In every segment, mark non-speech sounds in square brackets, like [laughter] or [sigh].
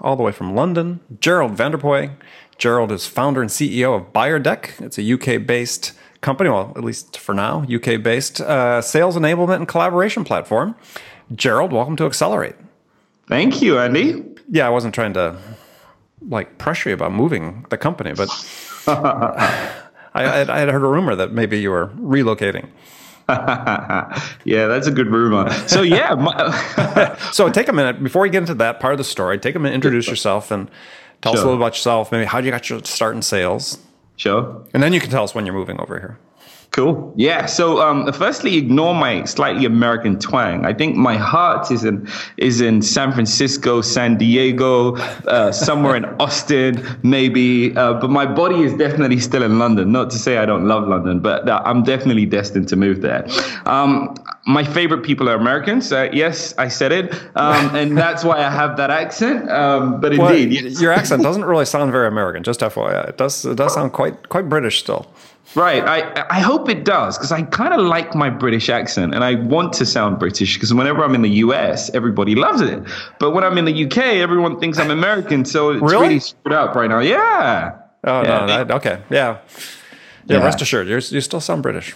all the way from London, Gerald Vanderpoy. Gerald is founder and CEO of BuyerDeck. It's a UK based company, well, at least for now, UK based uh, sales enablement and collaboration platform. Gerald, welcome to Accelerate. Thank you, Andy. Yeah, I wasn't trying to like pressure you about moving the company, but [laughs] I, I, I had heard a rumor that maybe you were relocating. [laughs] yeah, that's a good rumor. So yeah, my, [laughs] so take a minute before we get into that part of the story. Take a minute, introduce yourself, and tell sure. us a little about yourself. Maybe how you got your start in sales. Sure. And then you can tell us when you're moving over here. Cool. Yeah. So, um, firstly, ignore my slightly American twang. I think my heart is in is in San Francisco, San Diego, uh, somewhere in [laughs] Austin, maybe. Uh, but my body is definitely still in London. Not to say I don't love London, but uh, I'm definitely destined to move there. Um, my favorite people are Americans. Uh, yes, I said it, um, [laughs] and that's why I have that accent. Um, but indeed, well, yes. your accent doesn't really sound very American. Just FYI, it does. It does sound quite quite British still. Right. I, I hope it does because I kind of like my British accent and I want to sound British because whenever I'm in the US, everybody loves it. But when I'm in the UK, everyone thinks I'm American. So it's really, really screwed up right now. Yeah. Oh, yeah. no. That, okay. Yeah. yeah. Yeah. Rest assured, you you still sound British.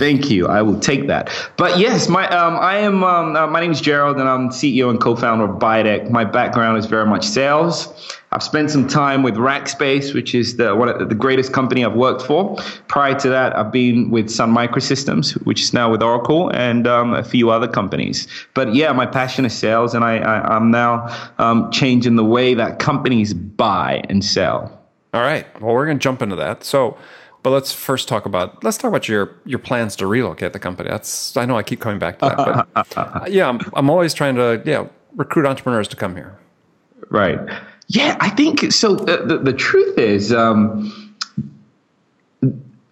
Thank you. I will take that. But yes, my um, I am um, uh, my name is Gerald, and I'm CEO and co-founder of BuyerDeck. My background is very much sales. I've spent some time with Rackspace, which is the one of the greatest company I've worked for. Prior to that, I've been with Sun Microsystems, which is now with Oracle, and um, a few other companies. But yeah, my passion is sales, and I, I am now um, changing the way that companies buy and sell. All right. Well, we're to jump into that. So but let's first talk about let's talk about your your plans to relocate the company. That's I know I keep coming back to that, but [laughs] yeah, I'm, I'm always trying to yeah recruit entrepreneurs to come here. Right. Yeah, I think so. The the, the truth is. Um,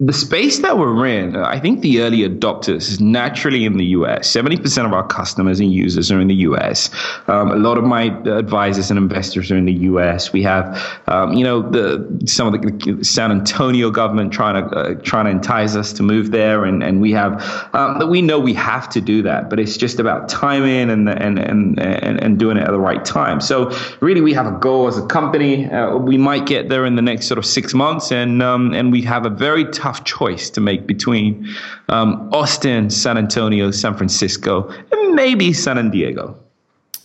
the space that we're in, I think the early adopters is naturally in the US. 70% of our customers and users are in the US. Um, a lot of my advisors and investors are in the US. We have, um, you know, the some of the San Antonio government trying to uh, trying to entice us to move there, and and we have um, we know we have to do that, but it's just about timing and and and and, and doing it at the right time. So really, we have a goal as a company. Uh, we might get there in the next sort of six months, and um, and we have a very tough tough choice to make between um, Austin, San Antonio, San Francisco, and maybe San Diego.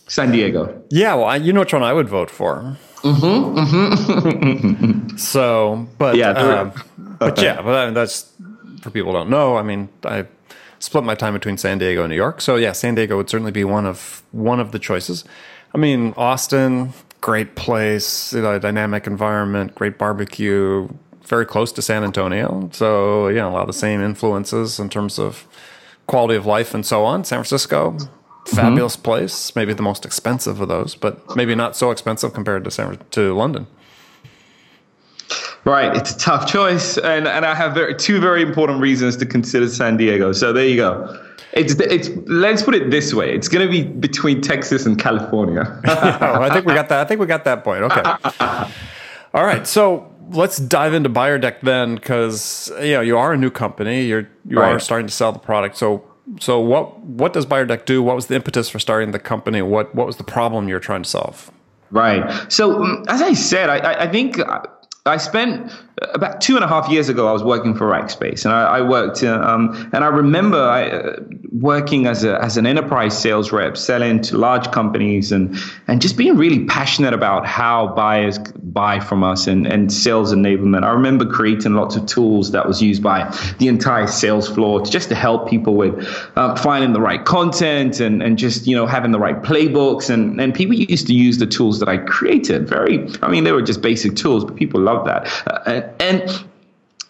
San Diego. Yeah, well, I, you know which one I would vote for. Mm-hmm. mm-hmm. [laughs] so, but yeah, uh, but yeah, but that's for people who don't know. I mean, I split my time between San Diego and New York. So yeah, San Diego would certainly be one of one of the choices. I mean, Austin, great place, you know, dynamic environment, great barbecue, very close to San Antonio. So, yeah, a lot of the same influences in terms of quality of life and so on. San Francisco, fabulous mm-hmm. place, maybe the most expensive of those, but maybe not so expensive compared to San to London. Right, it's a tough choice, and and I have very, two very important reasons to consider San Diego. So there you go. It's it's let's put it this way. It's going to be between Texas and California. [laughs] oh, I think we got that. I think we got that point. Okay. [laughs] All right. So let's dive into BuyerDeck then, because you know you are a new company. You're you right. are starting to sell the product. So so what what does BuyerDeck do? What was the impetus for starting the company? What what was the problem you're trying to solve? Right. So um, as I said, I, I think I spent about two and a half years ago. I was working for Rackspace, and I, I worked. Um, and I remember I, uh, working as a as an enterprise sales rep, selling to large companies, and and just being really passionate about how buyers buy from us and and sales enablement. I remember creating lots of tools that was used by the entire sales floor to, just to help people with uh, finding the right content and and just you know having the right playbooks. And and people used to use the tools that I created. Very, I mean, they were just basic tools, but people love love that. Uh, and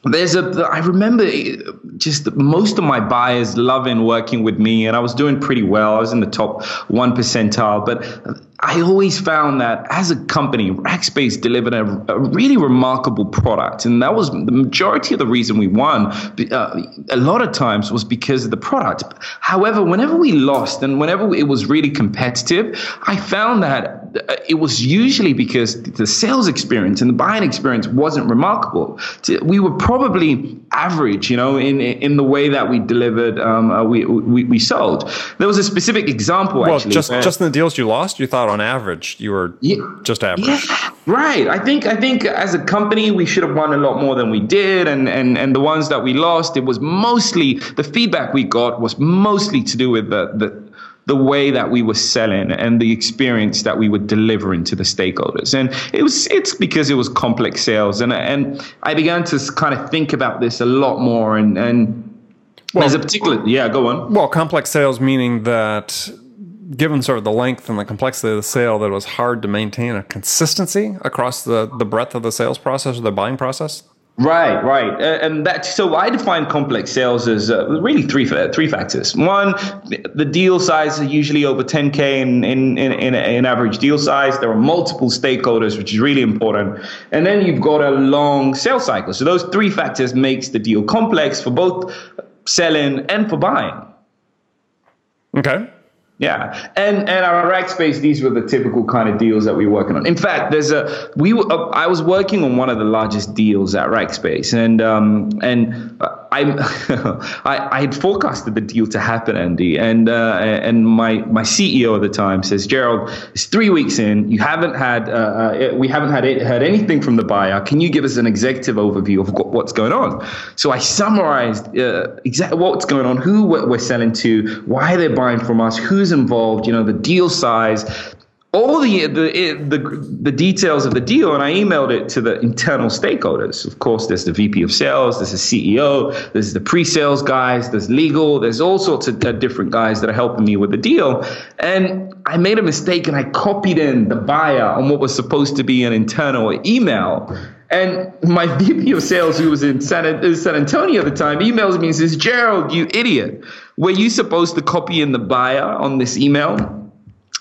there's a i remember just most of my buyers loving working with me and i was doing pretty well i was in the top one percentile but I always found that as a company, Rackspace delivered a, a, really remarkable product. And that was the majority of the reason we won. Uh, a lot of times was because of the product. However, whenever we lost and whenever it was really competitive, I found that uh, it was usually because the sales experience and the buying experience wasn't remarkable. We were probably average, you know, in in the way that we delivered, um, uh, we, we, we sold. There was a specific example. Well, actually, just just in the deals you lost, you thought on average you were yeah, just average. Yeah, right. I think I think as a company we should have won a lot more than we did, and and and the ones that we lost, it was mostly the feedback we got was mostly to do with the the the way that we were selling and the experience that we were delivering to the stakeholders. And it was it's because it was complex sales and and I began to kind of think about this a lot more and and well, there's a particular yeah, go on. Well, complex sales meaning that given sort of the length and the complexity of the sale that it was hard to maintain a consistency across the the breadth of the sales process or the buying process. Right, right, uh, and that. So I define complex sales as uh, really three three factors. One, the deal size is usually over 10k in in, in in in average deal size. There are multiple stakeholders, which is really important, and then you've got a long sales cycle. So those three factors makes the deal complex for both selling and for buying. Okay. Yeah, and and our Rackspace, these were the typical kind of deals that we were working on. In fact, there's a we uh, I was working on one of the largest deals at Rackspace, and um and [laughs] I I, had forecasted the deal to happen, Andy, and uh, and my my CEO at the time says, Gerald, it's three weeks in, you haven't had uh, uh, we haven't had it, heard anything from the buyer. Can you give us an executive overview of what's going on? So I summarized uh, exactly what's going on, who we're selling to, why they're buying from us, who's involved, you know, the deal size, all the, the the the details of the deal, and I emailed it to the internal stakeholders. Of course, there's the VP of sales, there's the CEO, there's the pre-sales guys, there's legal, there's all sorts of uh, different guys that are helping me with the deal. And I made a mistake, and I copied in the buyer on what was supposed to be an internal email. And my [laughs] VP of sales, who was in San, San Antonio at the time, emails me and says, Gerald, you idiot. Were you supposed to copy in the buyer on this email?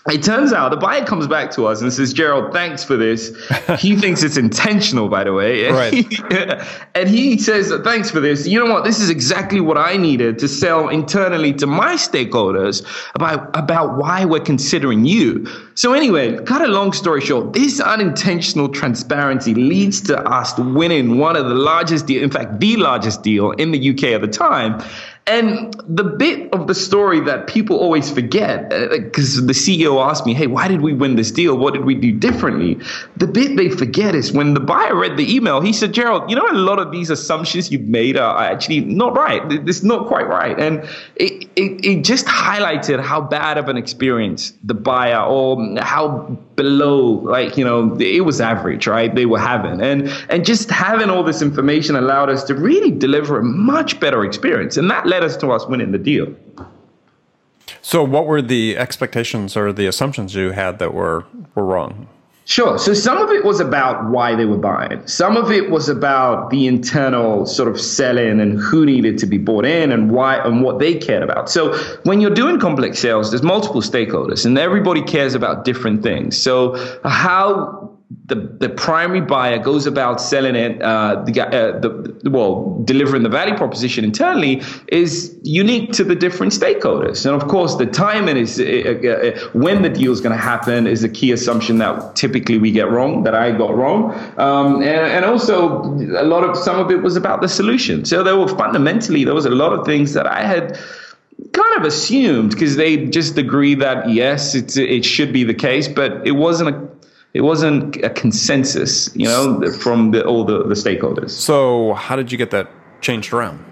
It turns out the buyer comes back to us and says, Gerald, thanks for this. [laughs] he thinks it's intentional, by the way. [laughs] Right. [laughs] and he says, thanks for this. You know what? This is exactly what I needed to sell internally to my stakeholders about, about why we're considering you. So, anyway, cut a long story short, this unintentional transparency leads to us winning one of the largest deal, in fact, the largest deal in the UK at the time. And the bit of the story that people always forget, because uh, the CEO asked me, hey, why did we win this deal? What did we do differently? The bit they forget is when the buyer read the email, he said, Gerald, you know, a lot of these assumptions you've made are actually not right. It's not quite right. And it, it, it just highlighted how bad of an experience the buyer or how below like you know it was average right they were having and and just having all this information allowed us to really deliver a much better experience and that led us to us winning the deal so what were the expectations or the assumptions you had that were were wrong Sure. So some of it was about why they were buying. Some of it was about the internal sort of selling and who needed to be bought in and why and what they cared about. So when you're doing complex sales, there's multiple stakeholders and everybody cares about different things. So how the the primary buyer goes about selling it, uh, the, uh, the well, delivering the value proposition internally is unique to the different stakeholders. And of course, the timing is uh, uh, uh when the deal is going to happen is a key assumption that typically we get wrong, that I got wrong. Um, and, and also, a lot of some of it was about the solution. So there were fundamentally there was a lot of things that I had kind of assumed because they just agree that yes, it's it should be the case, but it wasn't a it wasn't a consensus, you know, from the, all the, the stakeholders. So how did you get that changed around?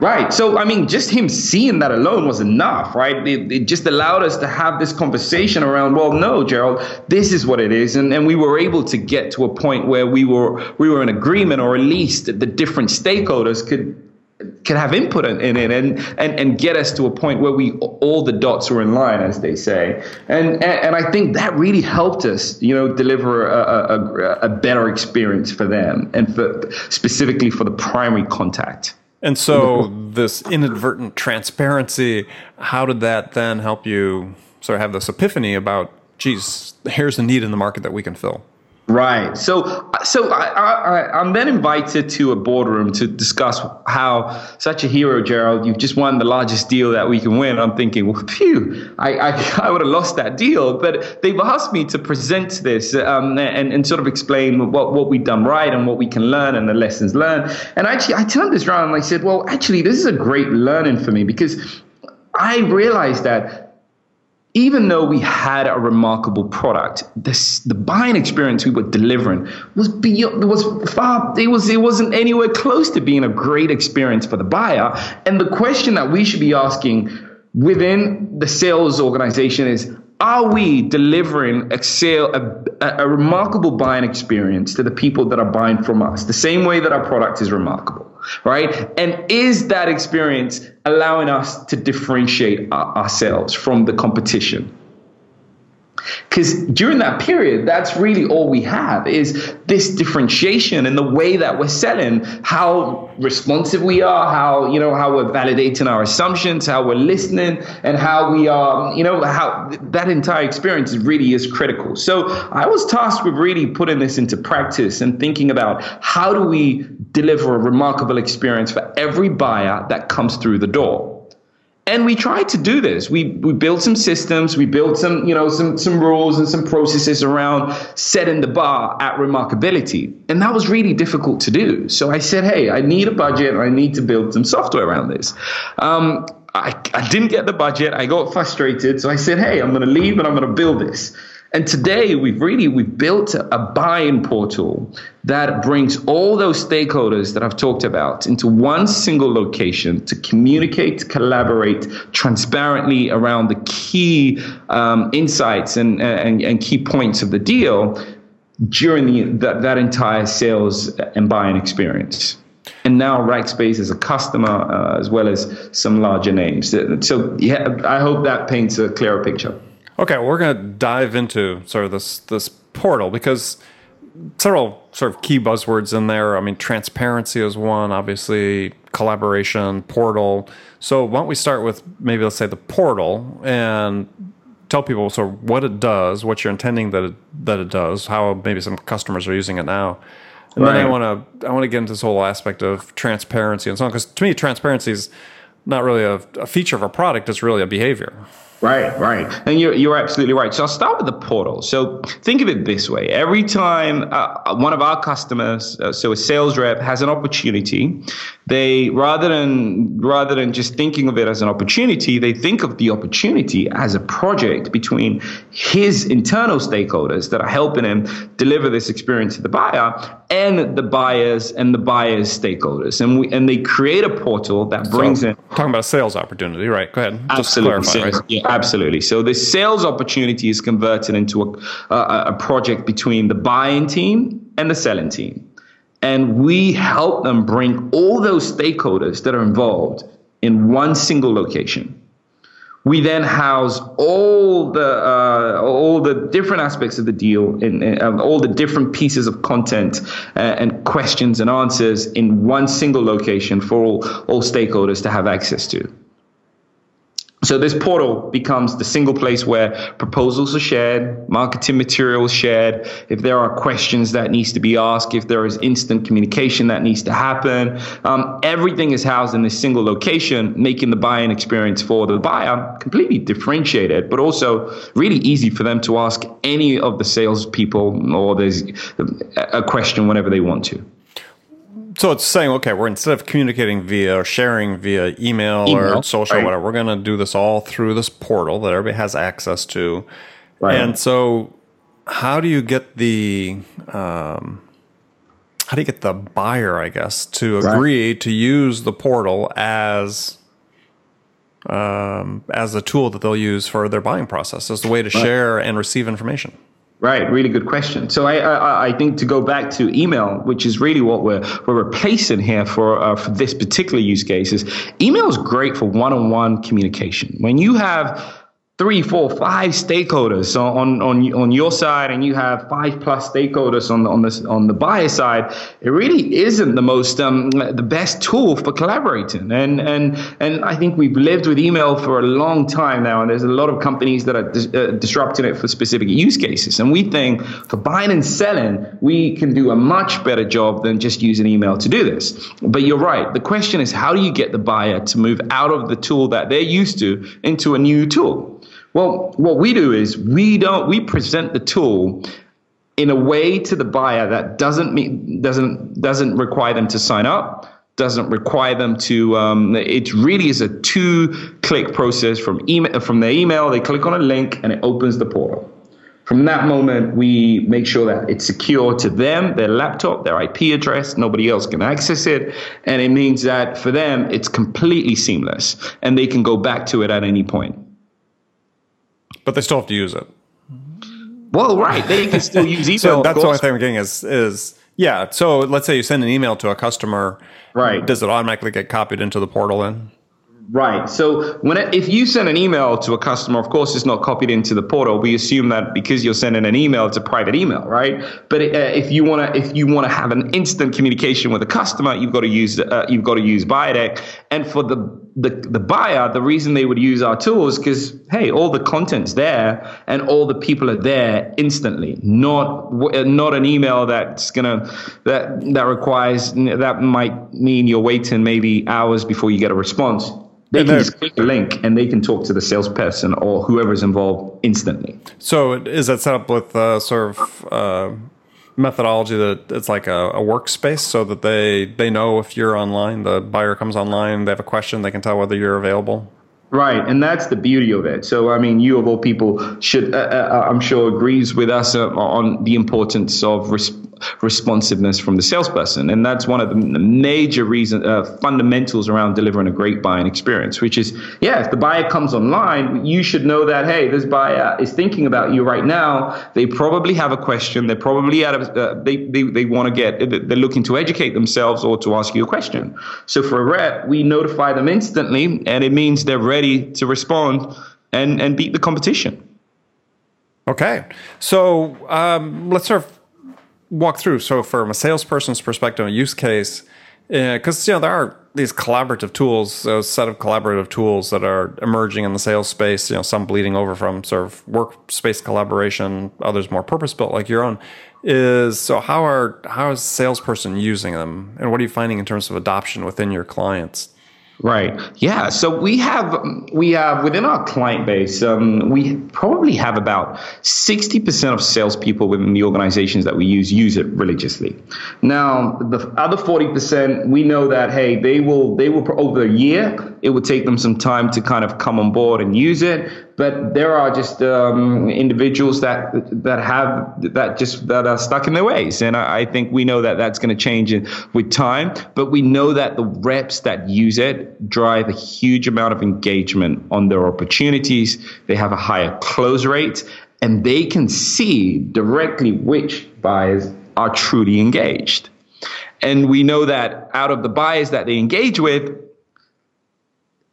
Right. So, I mean, just him seeing that alone was enough, right? It, it, just allowed us to have this conversation around, well, no, Gerald, this is what it is. And, and we were able to get to a point where we were we were in agreement, or at least that the different stakeholders could could have input in, in it and, and and get us to a point where we all the dots were in line, as they say. And and, and I think that really helped us, you know, deliver a, a, a better experience for them and for specifically for the primary contact. And so this inadvertent transparency, how did that then help you sort of have this epiphany about, geez, here's a need in the market that we can fill? Right. So, so I, I, I'm then invited to a boardroom to discuss how such a hero, Gerald, you've just won the largest deal that we can win. I'm thinking, well, phew, I, I, I would have lost that deal. But they've asked me to present this um, and, and sort of explain what, what we've done right and what we can learn and the lessons learned. And actually, I turned this around and I said, well, actually, this is a great learning for me because I realized that even though we had a remarkable product, this, the buying experience we were delivering was beyond, was far, it was, it wasn't anywhere close to being a great experience for the buyer. And the question that we should be asking within the sales organization is, are we delivering a sale, a, a remarkable buying experience to the people that are buying from us, the same way that our product is remarkable? right? And is that experience allowing us to differentiate our, ourselves from the competition? Because during that period, that's really all we have is this differentiation in the way that we're selling, how responsive we are, how you know how we're validating our assumptions, how we're listening, and how we are, you know, how that entire experience really is critical. So I was tasked with really putting this into practice and thinking about how do we deliver a remarkable experience for every buyer that comes through the door. And we tried to do this. We we built some systems, we built some, you know, some some rules and some processes around setting the bar at remarkability. And that was really difficult to do. So I said, hey, I need a budget, I need to build some software around this. Um, I, I didn't get the budget. I got frustrated. So I said, hey, I'm going to leave and I'm going to build this. And today we've really we've built a buy-in portal that brings all those stakeholders that I've talked about into one single location to communicate, collaborate transparently around the key um, insights and, and, and key points of the deal during the, that, that entire sales and buying experience and now Rackspace is a customer uh, as well as some larger names. So yeah, I hope that paints a clearer picture. Okay, we're going to dive into sort of this this portal because several sort of key buzzwords in there. I mean, transparency is one, obviously, collaboration, portal. So why don't we start with maybe let's say the portal and tell people sort of what it does, what you're intending that it, that it does, how maybe some customers are using it now. And right. then I want to I want to get into this whole aspect of transparency and so on because to me transparency is not really a, a feature of a product; it's really a behavior. Right, right. And you're, you're absolutely right. So I'll start with the portal. So think of it this way every time uh, one of our customers, uh, so a sales rep, has an opportunity, they rather than rather than just thinking of it as an opportunity, they think of the opportunity as a project between his internal stakeholders that are helping him deliver this experience to the buyer and the buyers and the buyers stakeholders. And we and they create a portal that brings so, in talking about a sales opportunity, right? Go ahead. Absolutely. Just clarify, right? Yeah, Absolutely. So the sales opportunity is converted into a, a, a project between the buying team and the selling team. And we help them bring all those stakeholders that are involved in one single location. We then house all the uh, all the different aspects of the deal, and all the different pieces of content uh, and questions and answers in one single location for all, all stakeholders to have access to. So this portal becomes the single place where proposals are shared, marketing materials shared. If there are questions that needs to be asked, if there is instant communication that needs to happen, um, everything is housed in this single location, making the buying experience for the buyer completely differentiated, but also really easy for them to ask any of the salespeople or there's a question whenever they want to so it's saying, okay, we're instead of communicating via or sharing via email, email or social, right. whatever, we're going to do this all through this portal that everybody has access to. Right. And so, how do you get the um, how do you get the buyer, I guess, to agree right. to use the portal as um, as a tool that they'll use for their buying process, as the way to share and receive information? Right, really good question. So I, I, I think to go back to email, which is really what we're we're replacing here for uh, for this particular use case, is email is great for one-on-one communication. When you have three, four, five stakeholders on, on, on your side, and you have five plus stakeholders on the, on the, on the buyer side, it really isn't the most, um, the best tool for collaborating. And, and, and I think we've lived with email for a long time now, and there's a lot of companies that are dis- uh, disrupting it for specific use cases. And we think for buying and selling, we can do a much better job than just using email to do this. But you're right. The question is, how do you get the buyer to move out of the tool that they're used to into a new tool? Well, what we do is we don't we present the tool in a way to the buyer that doesn't mean doesn't doesn't require them to sign up doesn't require them to um, it really is a two click process from email from their email they click on a link and it opens the portal. From that moment we make sure that it's secure to them their laptop their ip address nobody else can access it and it means that for them it's completely seamless and they can go back to it at any point but they still have to use it. Well, right, they can still use [laughs] email. so that's the only thing I'm getting is is yeah. So let's say you send an email to a customer, right? Does it automatically get copied into the portal then? Right. So when it, if you send an email to a customer, of course, it's not copied into the portal. We assume that because you're sending an email, it's a private email, right? But uh, if you want to if you want to have an instant communication with a customer, you've got to use uh, you've got to use BuyerDeck. And for the the, the buyer, the reason they would use our tools because hey, all the content's there and all the people are there instantly. Not not an email that's gonna that that requires that might mean you're waiting maybe hours before you get a response. They and can just click a link and they can talk to the salesperson or whoever's involved instantly. So is that set up with uh, sort of uh, methodology that it's like a, a, workspace so that they they know if you're online, the buyer comes online, they have a question, they can tell whether you're available? Right, and that's the beauty of it. So, I mean, you of all people should, uh, uh, I'm sure, agrees with us uh, on the importance of res- responsiveness from the salesperson, and that's one of the major reason uh, fundamentals around delivering a great buying experience. Which is, yeah, if the buyer comes online, you should know that hey, this buyer is thinking about you right now. They probably have a question. They probably out of, uh, they they they want to get they're looking to educate themselves or to ask you a question. So for a rep, we notify them instantly, and it means they're ready ready to respond and, and beat the competition. Okay. So um, let's sort of walk through. So, from a salesperson's perspective, a use case, because uh, you know there are these collaborative tools, a set of collaborative tools that are emerging in the sales space. You know, some bleeding over from sort of workspace collaboration, others more purpose built, like your own. Is so how are how is salesperson using them, and what are you finding in terms of adoption within your clients? Right. Yeah. So we have we have within our client base, um, we probably have about sixty percent of salespeople within the organizations that we use use it religiously. Now, the other forty percent, we know that hey, they will they will over a year, it would take them some time to kind of come on board and use it but there are just um, individuals that that have that just that are stuck in their ways, and I, I think we know that that's going to change with time. But we know that the reps that use it drive a huge amount of engagement on their opportunities. They have a higher close rate, and they can see directly which buyers are truly engaged. And we know that out of the buyers that they engage with,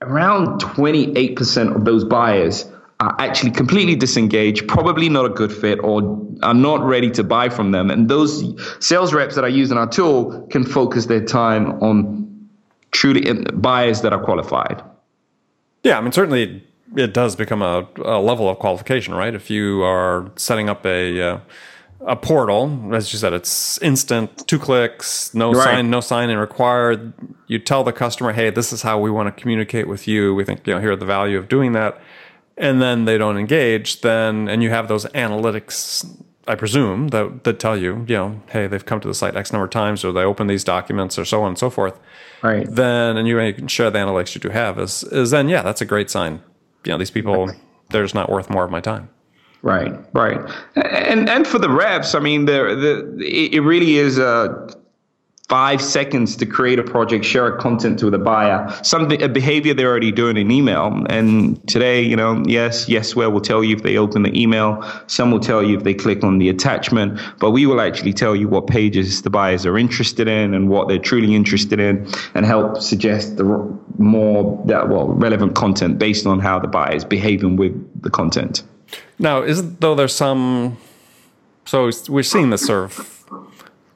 around 28% of those buyers are actually completely disengaged, probably not a good fit, or are not ready to buy from them. And those sales reps that are using our tool can focus their time on truly buyers that are qualified. Yeah, I mean, certainly it does become a, a level of qualification, right? If you are setting up a uh, a portal, as you said, it's instant, two clicks, no right. sign, no sign in required. You tell the customer, hey, this is how we want to communicate with you. We think, you know, here are the value of doing that. And then they don't engage, then and you have those analytics, I presume, that that tell you, you know, hey, they've come to the site X number of times or they open these documents or so on and so forth. Right. Then and you can share the analytics you do have is is then yeah, that's a great sign. You know, these people they're just not worth more of my time. Right, right, and and for the reps, I mean, there the it really is a five seconds to create a project, share a content with a buyer, something a behavior they're already doing in email. And today, you know, yes, yes, Yesware will tell you if they open the email. Some will tell you if they click on the attachment, but we will actually tell you what pages the buyers are interested in and what they're truly interested in, and help suggest the more that well relevant content based on how the buyer is behaving with the content. Now, isn't though there's some so we're seeing this sort of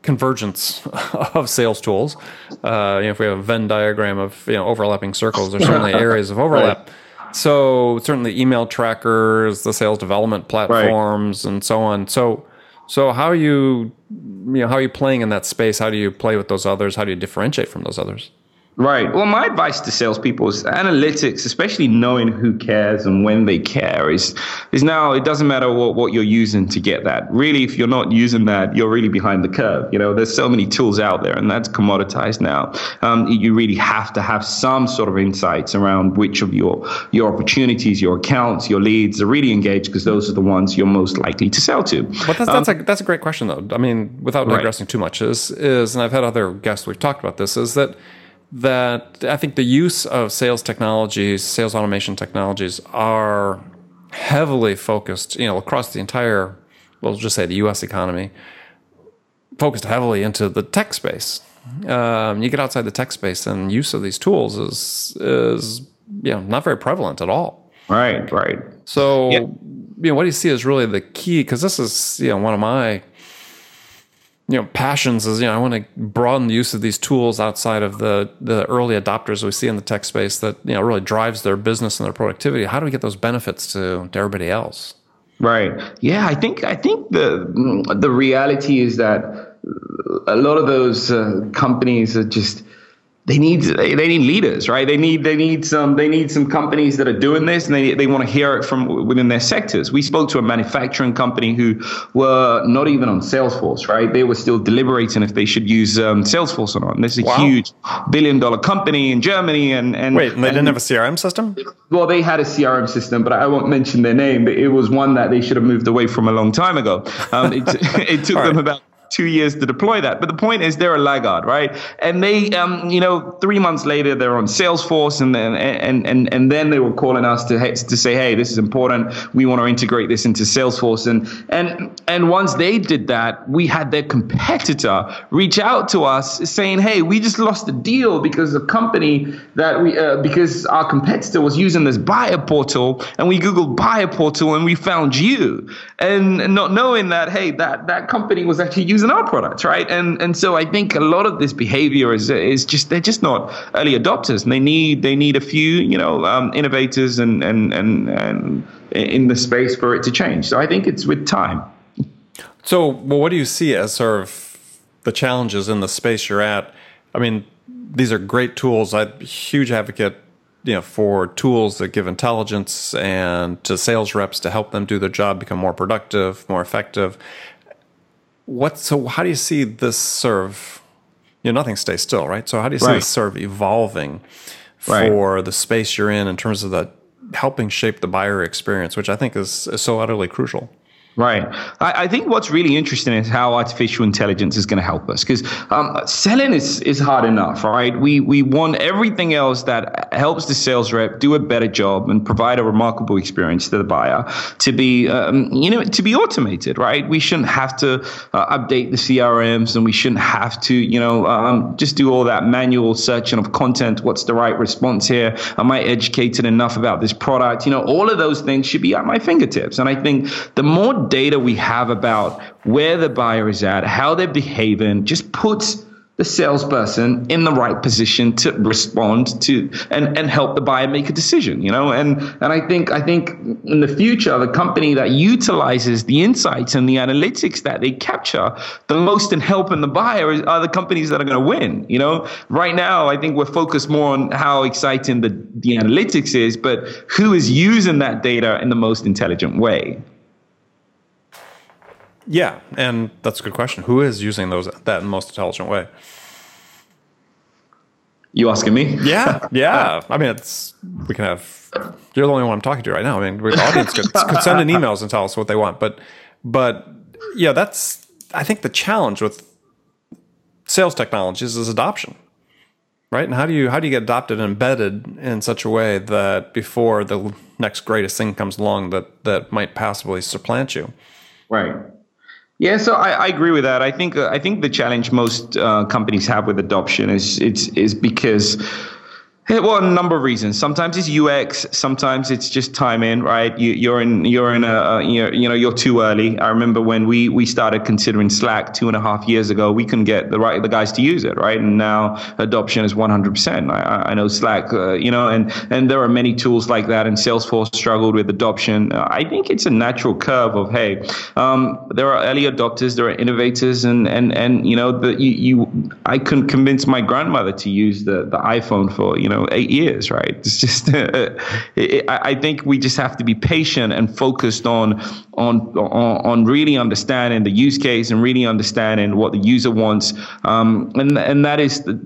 convergence [laughs] of sales tools. Uh, you know, if we have a Venn diagram of you know overlapping circles, there's certainly [laughs] areas of overlap. Right. So certainly email trackers, the sales development platforms, right. and so on. So so how are you you know how are you playing in that space? How do you play with those others? How do you differentiate from those others? Right. Well, my advice to salespeople is analytics, especially knowing who cares and when they care, is is now it doesn't matter what, what you're using to get that. Really, if you're not using that, you're really behind the curve. You know, there's so many tools out there, and that's commoditized now. Um, you really have to have some sort of insights around which of your your opportunities, your accounts, your leads are really engaged because those are the ones you're most likely to sell to. But that's, that's um, a that's a great question though. I mean, without digressing right. too much, is is and I've had other guests we've talked about this is that that I think the use of sales technologies, sales automation technologies are heavily focused, you know, across the entire, we'll just say the US economy, focused heavily into the tech space. Um, you get outside the tech space and use of these tools is, is, you know, not very prevalent at all. Right, right. So, yeah. you know, what do you see as really the key? Because this is, you know, one of my you know passions is you know I want to broaden the use of these tools outside of the the early adopters we see in the tech space that you know really drives their business and their productivity. How do we get those benefits to to everybody else? Right. Yeah, I think I think the the reality is that a lot of those uh, companies are just they need they, they need leaders right? They need they need some they need some companies that are doing this and they, they want to hear it from within their sectors. We spoke to a manufacturing company who were not even on salesforce right? They were still deliberating if they should use um, salesforce or not. And this is a huge billion dollar company in germany and and wait and they and, didn't have a crm system? Well they had a crm system but i won't mention their name but it was one that they should have moved away from a long time ago. Um, it, [laughs] it took them about two years to deploy that. But the point is, they're a laggard, right? And they, um, you know, three months later, they're on Salesforce, and then and and and then they were calling us to to say, hey, this is important. We want to integrate this into Salesforce, and and and once they did that, we had their competitor reach out to us saying, hey, we just lost a deal because the company that we uh, because our competitor was using this buyer portal, and we googled buyer portal, and we found you, and not knowing that, hey, that that company was actually using using our products, right? And and so I think a lot of this behavior is is just they're just not early adopters, and they need they need a few you know um, innovators and and and and in the space for it to change. So I think it's with time. So, well, what do you see as sort of the challenges in the space you're at? I mean, these are great tools. I'm a huge advocate you know for tools that give intelligence and to sales reps to help them do their job become more productive more effective what so how do you see this serve you know nothing stays still right so how do you see right. this serve evolving for right. the space you're in in terms of the helping shape the buyer experience which i think is, is so utterly crucial Right. I, I, think what's really interesting is how artificial intelligence is going to help us because um, selling is, is hard enough, right? We, we want everything else that helps the sales rep do a better job and provide a remarkable experience to the buyer to be, um, you know, to be automated, right? We shouldn't have to uh, update the CRMs and we shouldn't have to, you know, um, just do all that manual searching of content. What's the right response here? Am I educated enough about this product? You know, all of those things should be at my fingertips. And I think the more data we have about where the buyer is at, how they're behaving, just puts the salesperson in the right position to respond to and, and help the buyer make a decision you know? And and i think i think in the future the company that utilizes the insights and the analytics that they capture the most in helping the buyer are the companies that are going to win you know? Right now i think we're focused more on how exciting the, the analytics is but who is using that data in the most intelligent way yeah, and that's a good question. Who is using those that in the most intelligent way? You asking me? Yeah, [laughs] yeah. I mean, it's we can have. You're the only one I'm talking to right now. I mean, the audience could, could send in emails and tell us what they want, but but yeah, that's I think the challenge with sales technologies is adoption, right? And how do you how do you get adopted and embedded in such a way that before the next greatest thing comes along that that might possibly supplant you? Right. Yeah, so I, I agree with that. I think uh, I think the challenge most uh, companies have with adoption is it's is because well, a number of reasons. Sometimes it's UX. Sometimes it's just timing, right? You, are in, you're in a, you're, you know, you're too early. I remember when we we started considering Slack two and a half years ago, we couldn't get the right the guys to use it, right? And now adoption is 100. percent I, I know Slack, uh, you know, and and there are many tools like that. And Salesforce struggled with adoption. I think it's a natural curve of hey, um, there are early adopters, there are innovators, and and and you know, the you, you I couldn't convince my grandmother to use the the iPhone for you know know eight years, right? It's just [laughs] it, I think we just have to be patient and focused on on on on really understanding the use case and really understanding what the user wants, um, and and that is the,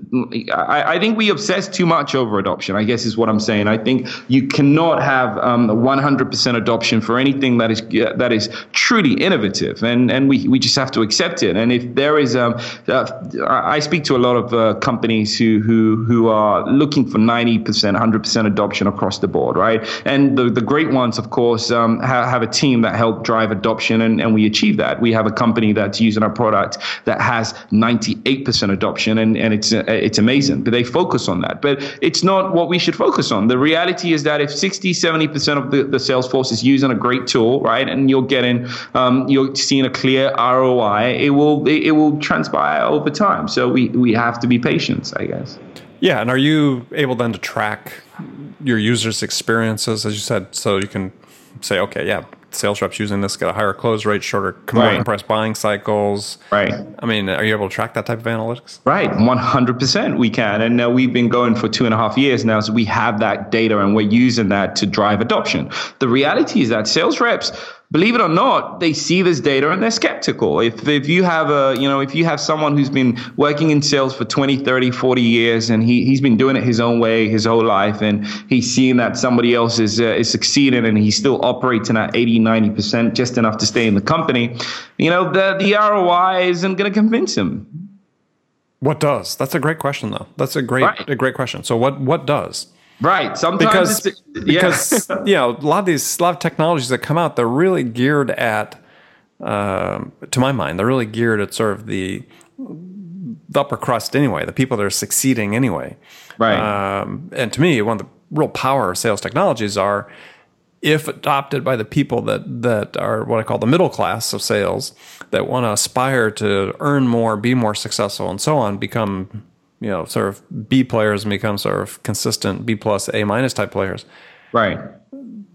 I, I, think we obsess too much over adoption. I guess is what I'm saying. I think you cannot have um, 100% adoption for anything that is that is truly innovative, and and we we just have to accept it. And if there is um, uh, I speak to a lot of uh, companies who who who are looking for 90%, 100% adoption across the board, right? And the, the great ones, of course, um, have, have, a team that help drive adoption, and, and we achieve that. We have a company that's using our product that has 98% adoption, and, and it's, uh, it's amazing. But they focus on that. But it's not what we should focus on. The reality is that if 60, 70% of the, the sales force is using a great tool, right, and you're getting, um, you're seeing a clear ROI, it will, it, it will transpire over time. So we, we have to be patient, I guess. Yeah, and are you able then to track your users' experiences, as you said, so you can say, okay, yeah, sales reps using this get a higher close rate, shorter conversion right. price buying cycles. Right. I mean, are you able to track that type of analytics? Right, 100% we can. And uh, we've been going for two and a half years now, so we have that data and we're using that to drive adoption. The reality is that sales reps, believe it or not, they see this data and they're skeptical. If, if you have a, you know, if you have someone who's been working in sales for 20, 30, 40 years and he, he's been doing it his own way his whole life and he's seeing that somebody else is, uh, is succeeding and he's still operating at 80, 90%, just enough to stay in the company, you know, the, the ROI isn't going to convince him. What does? That's a great question though. That's a great, right. a great question. So what, what does? Right. Sometimes because yeah. because you know a lot of these a lot of technologies that come out, they're really geared at, um, to my mind, they're really geared at sort of the the upper crust anyway, the people that are succeeding anyway. Right. Um, and to me, one of the real power of sales technologies are if adopted by the people that that are what I call the middle class of sales that want to aspire to earn more, be more successful, and so on, become you know sort of B players and become sort of consistent B plus A minus type players, right?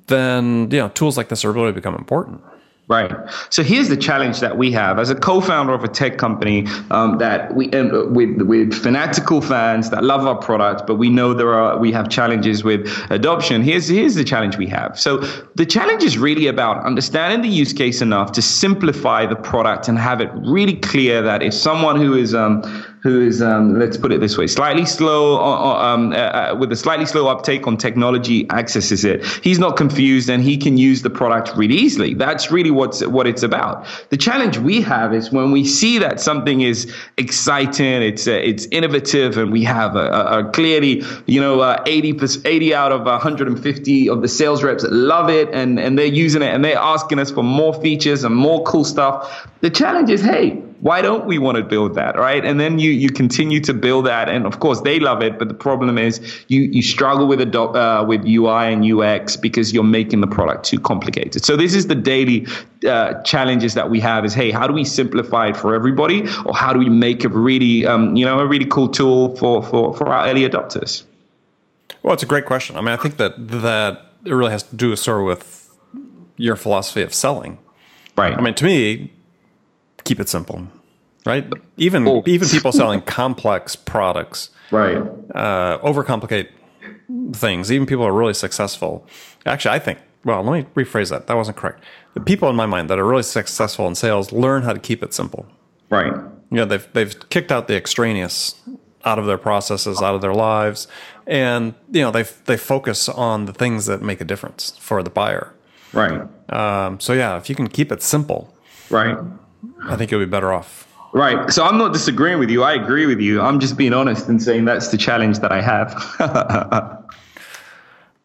Then you know tools like this are really become important. Right. So here's the challenge that we have as a co-founder of a tech company um, that we uh, with with fanatical fans that love our product, but we know there are we have challenges with adoption. Here's here's the challenge we have. So the challenge is really about understanding the use case enough to simplify the product and have it really clear that if someone who is um, who is, um, let's put it this way, slightly slow, um, uh, uh, with a slightly slow uptake on technology, accesses it. He's not confused and he can use the product really easily. That's really what's what it's about. The challenge we have is when we see that something is exciting, it's uh, it's innovative, and we have a, a, a clearly, you know, uh, 80 80 out of 150 of the sales reps love it and and they're using it and they're asking us for more features and more cool stuff. The challenge is, hey why don't we want to build that right? And then you you continue to build that and of course they love it but the problem is you you struggle with a uh, with UI and UX because you're making the product too complicated. So this is the daily uh, challenges that we have is hey how do we simplify it for everybody? Or how do we make a really um, you know a really cool tool for for for our early adopters? Well it's a great question. I mean i think that that it really has to do sort of with your philosophy of selling. Right. I mean to me keep it simple, right? Even oh. even people selling complex products, right? Uh, overcomplicate things. Even people are really successful. Actually, I think. Well, let me rephrase that. That wasn't correct. The people in my mind that are really successful in sales learn how to keep it simple. Right. You know, they've they've kicked out the extraneous out of their processes, out of their lives, and you know they they focus on the things that make a difference for the buyer. Right. Um, so yeah, if you can keep it simple, right, I think you'll be better off. Right. So I'm not disagreeing with you. I agree with you. I'm just being honest and saying that's the challenge that I have. [laughs]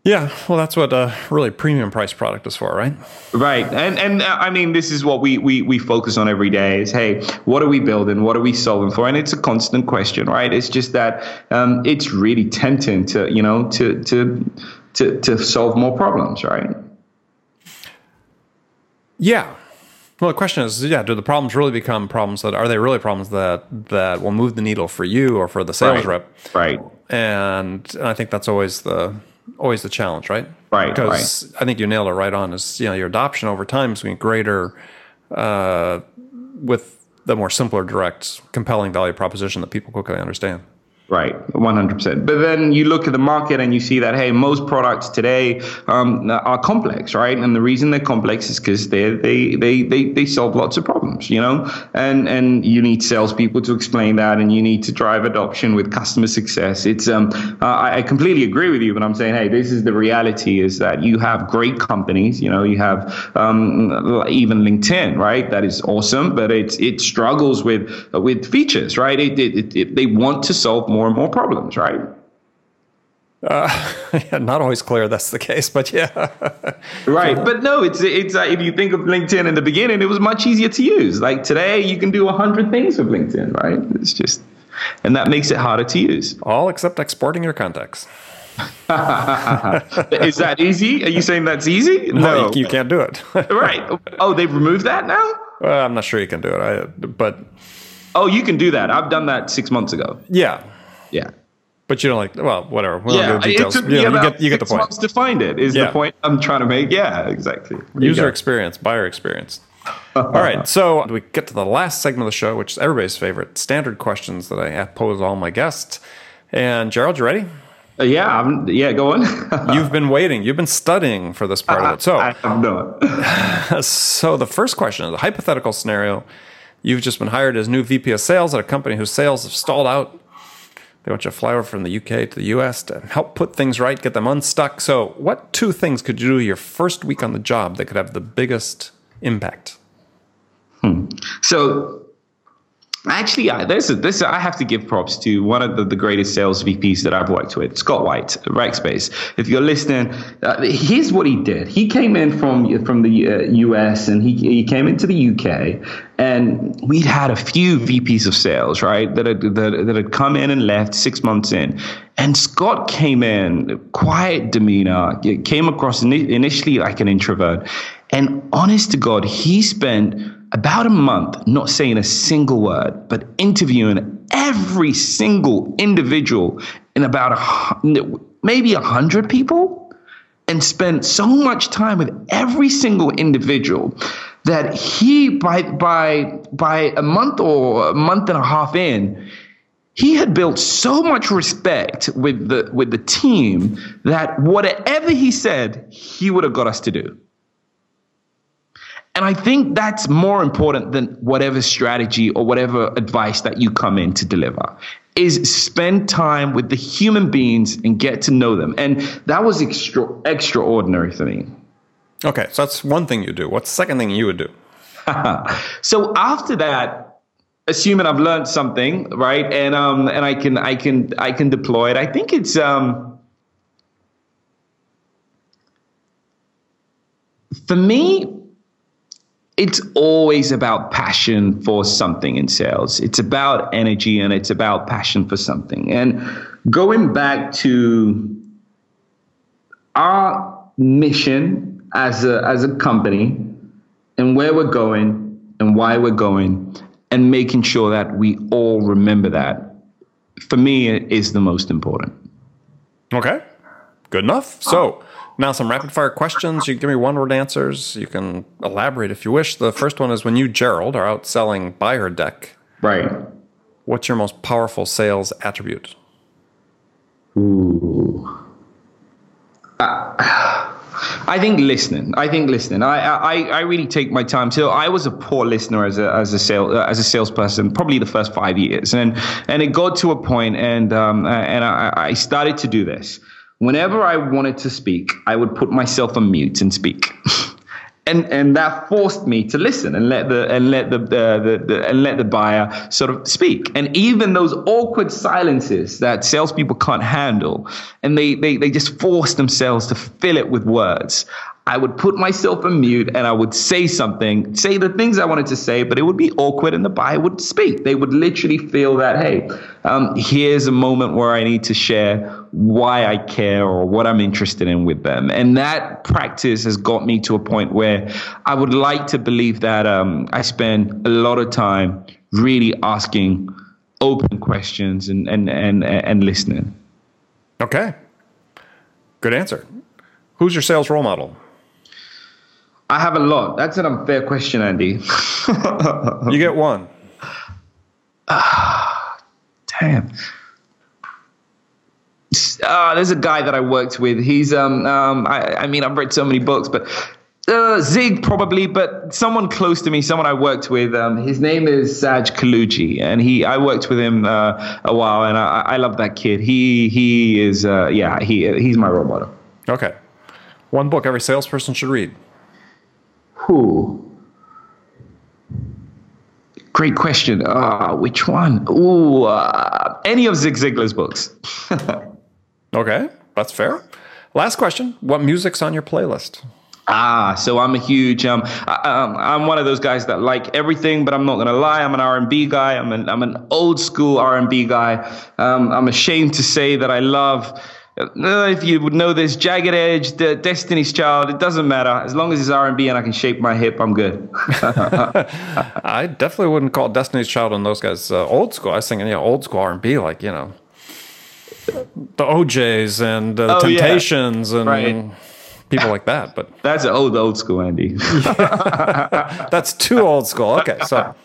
Yeah, well, that's what a really premium price product is for, right? Right, and and uh, I mean, this is what we we we focus on every day. Is hey, what are we building? What are we solving for? And it's a constant question, right? It's just that um, it's really tempting to you know to to to to solve more problems, right? Yeah. Well, the question is, yeah, do the problems really become problems that are they really problems that that will move the needle for you or for the sales Right. rep? Right. And I think that's always the always the challenge, right? Right, Because I think you nailed it right on. Is you know your adoption over time is going to be greater uh, with the more simpler, direct, compelling value proposition that people quickly understand. Right, 100%. But then you look at the market and you see that, hey, most products today um, are complex, right? And the reason they're complex is because they they, they, they, they solve lots of problems, you know? And and you need salespeople to explain that and you need to drive adoption with customer success. It's um, uh, I, I completely agree with you, but I'm saying, hey, this is the reality is that you have great companies, you know, you have um, even LinkedIn, right? That is awesome, but it's it struggles with with features, right? It, it, it, it- they want to solve more and more problems, right? [laughs] yeah, not always clear that's the case, but yeah. [laughs] Right, but no, it's it's uh, if you think of LinkedIn in the beginning, it was much easier to use. Like today, you can do a hundred things with LinkedIn, right? It's just, and that makes it harder to use. All except exporting your contacts. [laughs] Is that easy? Are you saying that's easy? No, you, you can't do it. Right. Oh, they've removed that now. well, I'm not sure you can do it. I, but Oh, you can do that. I've done that six months ago. yeah, Yeah. but you don't like. Well, whatever. We Yeah, into it details. took You, me know, you about get you get the point. months to find it. Is Yeah. the point I'm trying to make? Yeah, exactly. There User experience, buyer experience. All right, so we get to the last segment of the show, which is everybody's favorite standard questions that I pose all my guests. And Gerald, you ready? Uh, yeah, I'm, yeah. Go on. [laughs] You've been waiting. You've been studying for this part of it. So, [laughs] I have not. [laughs] so the first question is a hypothetical scenario. You've just been hired as new VP of sales at a company whose sales have stalled out. They want you to fly over from the UK to the US to help put things right, get them unstuck. So, what two things could you do your first week on the job that could have the biggest impact? Hmm. So actually, I, there's a, this I have to give props to one of the, the greatest sales VPs that I've worked with, Scott White, Rackspace. If you're listening, uh, here's what he did. He came in from from the uh, US and he he came into the UK, and we'd had a few VPs of sales, right, that had that, that had come in and left six months in. And Scott came in, quiet demeanor, came across initially like an introvert. And honest to God, he spent about a month not saying a single word, but interviewing every single individual in about a, maybe a hundred people and spent so much time with every single individual that he by by by a month or a month and a half in he had built so much respect with the with the team that whatever he said he would have got us to do and I think that's more important than whatever strategy or whatever advice that you come in to deliver is spend time with the human beings and get to know them. And that was extra, extraordinary for me. Okay, so that's one thing you do. What's the second thing you would do? [laughs] so after that, assuming I've learned something, right, and um, and I can I can I can deploy it. I think it's um, for me, it's always about passion for something in sales. It's about energy and it's about passion for something. And going back to our mission as a as a company and where we're going and why we're going and making sure that we all remember that for me is the most important. Okay, good enough. So now some rapid fire questions. You can give me one word answers. You can elaborate if you wish. The first one is when you, Gerald, are out selling BuyerDeck. Right. What's your most powerful sales attribute? Ooh. Uh, [sighs] I think listening. I think listening. I, I I really take my time. So I was a poor listener as a as a sale uh, as a salesperson, probably the first five years, and and it got to a point, and um uh, and I, I started to do this. Whenever I wanted to speak, I would put myself on mute and speak. [laughs] and and that forced me to listen and let the and let the, uh, the, the and let the buyer sort of speak. And even those awkward silences that salespeople can't handle, and they they they just force themselves to fill it with words. I would put myself on mute and I would say something, say the things I wanted to say, but it would be awkward and the buyer would speak. They would literally feel that, hey, um, here's a moment where I need to share why I care or what I'm interested in with them. And that practice has got me to a point where I would like to believe that um, I spend a lot of time really asking open questions and, and, and, and listening. Okay. Good answer. Who's your sales role model? I have a lot. That's an unfair question, Andy. you get [laughs] one. [sighs] Ah, damn. Uh, there's a guy that I worked with. He's um um I, I mean I've read so many books, but uh, Zig probably, but someone close to me, someone I worked with. Um, his name is Saj Kaluji, and he I worked with him uh, a while, and I, I love that kid. He he is uh, yeah he he's my role model. Okay, one book every salesperson should read. Who? Great question. Uh, which one? Ooh, uh, any of Zig Ziglar's books. [laughs] okay, that's fair. Last question. What music's on your playlist? Ah, so I'm a huge um, I, am one of those guys that like everything, but I'm not gonna lie, I'm an R&B guy. I'm an I'm an old school R&B guy. Um, I'm ashamed to say that I love if you would know this, Jagged Edge, the Destiny's Child, it doesn't matter. As long as it's R&B and I can shake my hip, I'm good. [laughs] I definitely wouldn't call Destiny's Child and those guys uh, old school. I was thinking, yeah, old school R&B, like, you know, the O'Jays and uh, the oh, Temptations yeah. and right. people like that. But That's old, old school, Andy. [laughs] That's too old school. Okay, so... [laughs]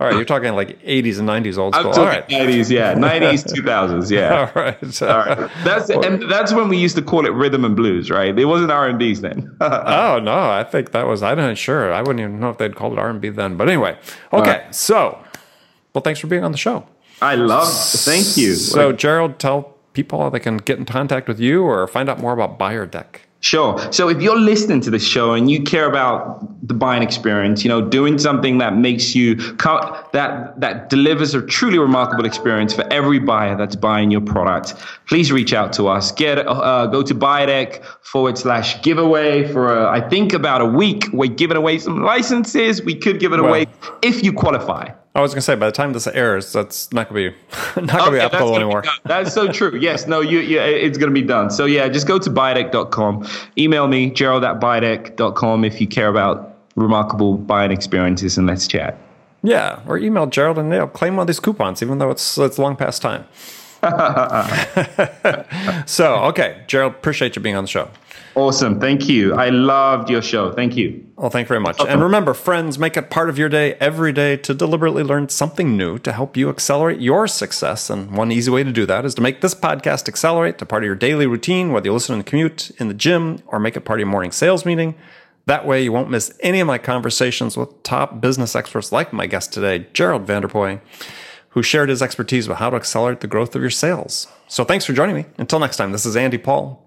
All right, you're talking like 80s and 90s old school. I'm talking All right. 90s, yeah, [laughs] 90s, 2000s, yeah. All right, all right. That's and that's when we used to call it rhythm and blues, right? It wasn't R and B's then. [laughs] oh no, I think that was. I'm not sure. I wouldn't even know if they'd called it R and B then. But anyway, okay. Right. So, well, thanks for being on the show. I love. Thank you. So, Gerald, tell people how they can get in contact with you or find out more about BuyerDeck. Sure. So if you're listening to this show and you care about the buying experience, you know, doing something that makes you that that delivers a truly remarkable experience for every buyer that's buying your product, please reach out to us. Get uh, go to Buydeck forward slash giveaway for uh, I think about a week. We're giving away some licenses. We could give it well, away if you qualify. I was gonna say by the time this airs, that's not gonna be [laughs] not gonna okay, be applicable anymore. That's so true. Yes, no, you, you, it's gonna be done. So yeah, just go to buyerdeck.com. Email me gerald at buyerdeck.com if you care about remarkable buying experiences, and let's chat. Yeah, or email Gerald and they'll claim one of these coupons, even though it's it's long past time. [laughs] [laughs] so okay, Gerald, appreciate you being on the show. Awesome. Thank you. I loved your show. Thank you. Well, thank you very much. And remember, friends, make it part of your day every day to deliberately learn something new to help you accelerate your success. And one easy way to do that is to make this podcast accelerate to part of your daily routine, whether you listen in the commute, in the gym, or make it part of your morning sales meeting. That way, you won't miss any of my conversations with top business experts like my guest today, Gerald Vanderpoy, who shared his expertise about how to accelerate the growth of your sales. So thanks for joining me. Until next time, this is Andy Paul.